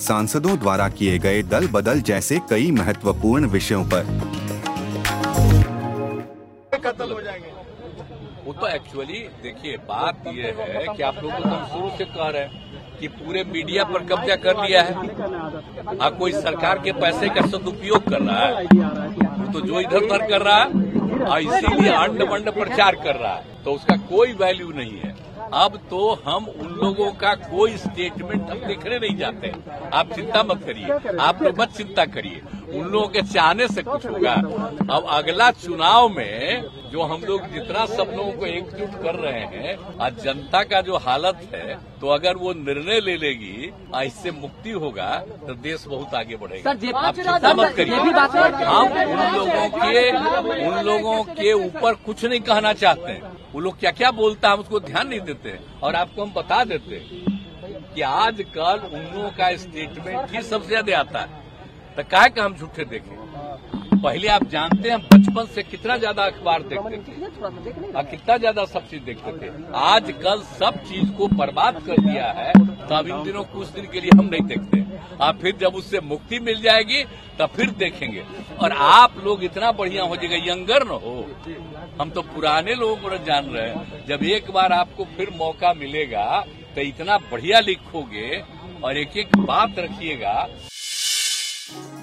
सांसदों द्वारा किए गए दल बदल जैसे कई महत्वपूर्ण विषयों पर। कत्ल हो जाएँगे। वो तो एक्चुअली देखिए बात ये है कि आप लोगों को तो हम शुरू से कह रहे हैं कि पूरे मीडिया पर कब्जा कर लिया है। आ कोई सरकार के पैसे का सदुपयोग कर रहा है वो तो जो इधर उधर कर रहा है और इसीलिए अंड मंड प्रचार कर रहा है। तो उसका कोई वैल्यू नहीं है। अब तो हम उन लोगों का कोई स्टेटमेंट हम देखने नहीं जाते। आप चिंता मत करिए। आप लोग मत चिंता करिए। उन लोगों के चाहने से कुछ होगा। अब अगला चुनाव में जो हम लोग जितना सब लोगों को एकजुट कर रहे हैं आज जनता का जो हालत है तो अगर वो निर्णय ले लेगी और इससे मुक्ति होगा तो देश बहुत आगे बढ़ेगा। आप चिंता मत करिए। हम उन लोगों के उन लोगों के ऊपर कुछ नहीं कहना चाहते हैं। वो लोग क्या क्या बोलता है हम उसको ध्यान नहीं देते। और आपको हम बता देते कि आजकल उन लोगों का स्टेटमेंट ही सबसे ज़्यादा आता है। तो काय का हम झूठे देखें? पहले आप जानते हैं बचपन से कितना ज़्यादा अखबार देखते थे। और कितना ज़्यादा सब चीज़ देखते थे। आजकल सब चीज़ को बर्बाद कर दिया है तो अब इन दिनों कुछ दिन के लिए हम नहीं देखते। आप फिर जब उससे मुक्ति मिल जाएगी तब फिर देखेंगे। और आप लोग इतना बढ़िया हो जाएगा यंगर न हो। हम तो पुराने लोगों को जान रहे हैं। जब एक बार आपको फिर मौका मिलेगा तो इतना बढ़िया लिखोगे और एक एक बात रखिएगा।